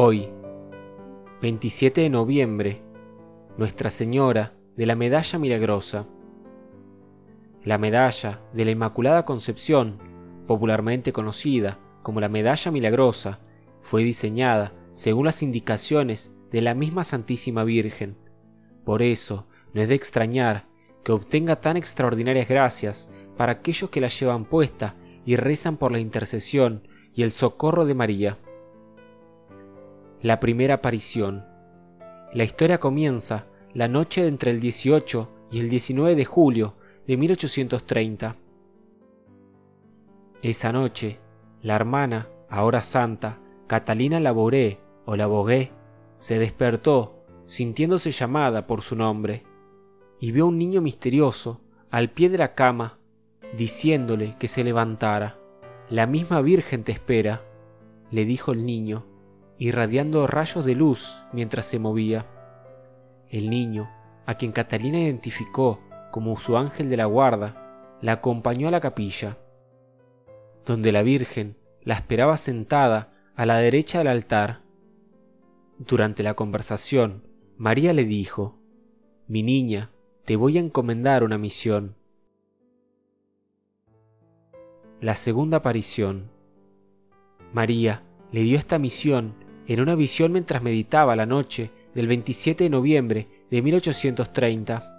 Hoy, 27 de noviembre, Nuestra Señora de la Medalla Milagrosa. La medalla de la Inmaculada Concepción, popularmente conocida como la Medalla Milagrosa, fue diseñada según las indicaciones de la misma Santísima Virgen. Por eso, no es de extrañar que obtenga tan extraordinarias gracias para aquellos que la llevan puesta y rezan por la intercesión y el socorro de María. La primera aparición. La historia comienza la noche entre el 18 y el 19 de julio de 1830. Esa noche, la hermana, ahora santa, Catalina Laboré o Labogué, se despertó sintiéndose llamada por su nombre y vio a un niño misterioso al pie de la cama diciéndole que se levantara. La misma Virgen te espera, le dijo el niño irradiando rayos de luz mientras se movía. El niño, a quien Catalina identificó como su ángel de la guarda, la acompañó a la capilla, donde la Virgen la esperaba sentada a la derecha del altar. Durante la conversación, María le dijo, Mi niña, te voy a encomendar una misión. La segunda aparición. María le dio esta misión en una visión mientras meditaba la noche del 27 de noviembre de 1830.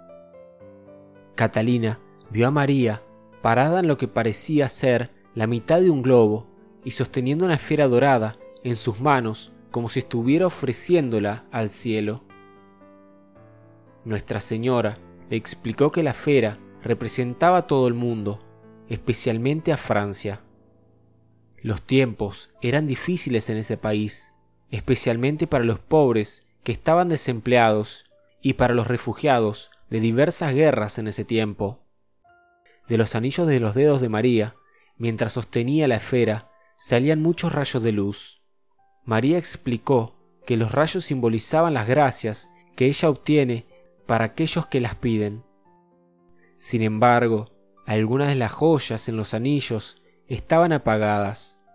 Catalina vio a María parada en lo que parecía ser la mitad de un globo y sosteniendo una esfera dorada en sus manos como si estuviera ofreciéndola al cielo. Nuestra Señora le explicó que la esfera representaba a todo el mundo, especialmente a Francia. Los tiempos eran difíciles en ese país especialmente para los pobres que estaban desempleados y para los refugiados de diversas guerras en ese tiempo. De los anillos de los dedos de María, mientras sostenía la esfera, salían muchos rayos de luz. María explicó que los rayos simbolizaban las gracias que ella obtiene para aquellos que las piden. Sin embargo, algunas de las joyas en los anillos estaban apagadas.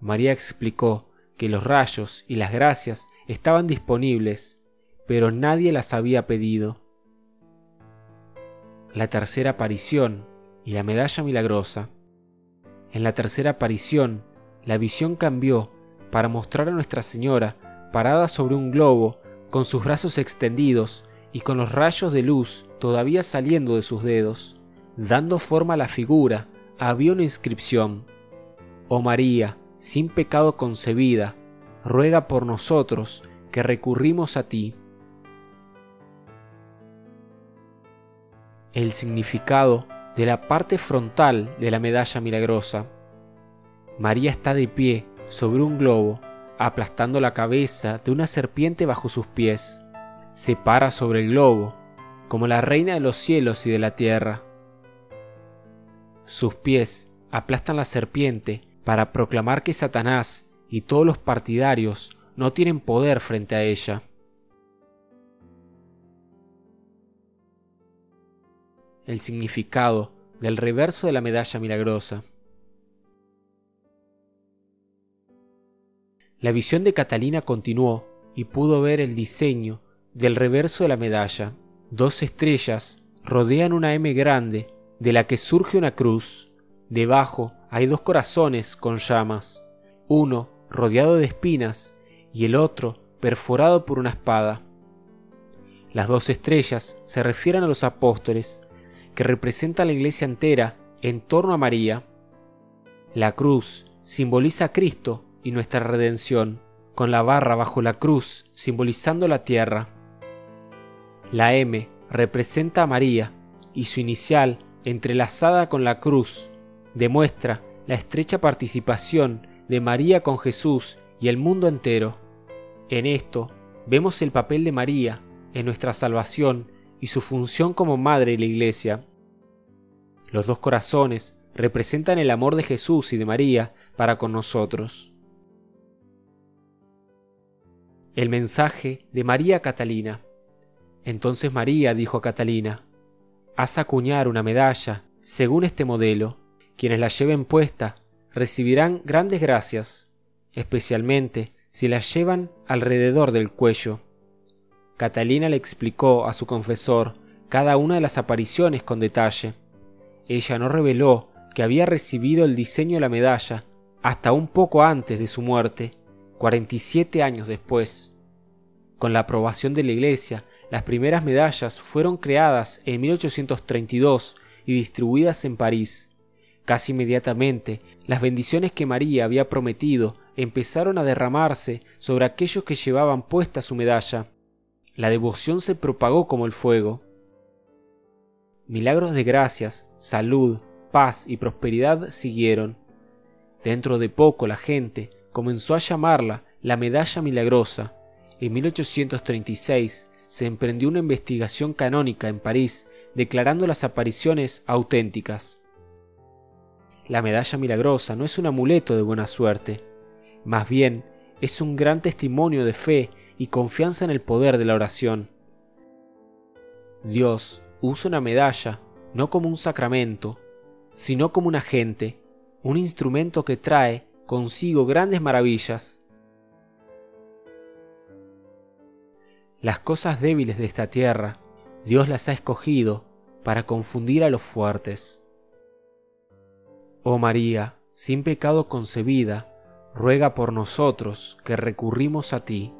María explicó que los rayos y las gracias estaban disponibles, pero nadie las había pedido. La tercera aparición y la medalla milagrosa. En la tercera aparición, la visión cambió para mostrar a Nuestra Señora parada sobre un globo con sus brazos extendidos y con los rayos de luz todavía saliendo de sus dedos. Dando forma a la figura, había una inscripción. Oh María, sin pecado concebida, ruega por nosotros que recurrimos a ti. El significado de la parte frontal de la medalla milagrosa. María está de pie sobre un globo, aplastando la cabeza de una serpiente bajo sus pies. Se para sobre el globo, como la reina de los cielos y de la tierra. Sus pies aplastan la serpiente para proclamar que Satanás y todos los partidarios no tienen poder frente a ella. El significado del reverso de la medalla milagrosa. La visión de Catalina continuó y pudo ver el diseño del reverso de la medalla. Dos estrellas rodean una M grande de la que surge una cruz. Debajo hay dos corazones con llamas, uno rodeado de espinas y el otro perforado por una espada. Las dos estrellas se refieren a los apóstoles, que representan la iglesia entera en torno a María. La cruz simboliza a Cristo y nuestra redención, con la barra bajo la cruz simbolizando la tierra. La M representa a María y su inicial entrelazada con la cruz demuestra la estrecha participación de María con Jesús y el mundo entero. En esto vemos el papel de María en nuestra salvación y su función como madre de la Iglesia. Los dos corazones representan el amor de Jesús y de María para con nosotros. El mensaje de María Catalina. Entonces María dijo a Catalina, Haz acuñar una medalla según este modelo. Quienes la lleven puesta recibirán grandes gracias, especialmente si la llevan alrededor del cuello. Catalina le explicó a su confesor cada una de las apariciones con detalle. Ella no reveló que había recibido el diseño de la medalla hasta un poco antes de su muerte, 47 años después. Con la aprobación de la Iglesia, las primeras medallas fueron creadas en 1832 y distribuidas en París. Casi inmediatamente, las bendiciones que María había prometido empezaron a derramarse sobre aquellos que llevaban puesta su medalla. La devoción se propagó como el fuego. Milagros de gracias, salud, paz y prosperidad siguieron. Dentro de poco la gente comenzó a llamarla la medalla milagrosa. En 1836 se emprendió una investigación canónica en París declarando las apariciones auténticas. La medalla milagrosa no es un amuleto de buena suerte, más bien es un gran testimonio de fe y confianza en el poder de la oración. Dios usa una medalla no como un sacramento, sino como un agente, un instrumento que trae consigo grandes maravillas. Las cosas débiles de esta tierra, Dios las ha escogido para confundir a los fuertes. Oh María, sin pecado concebida, ruega por nosotros que recurrimos a ti.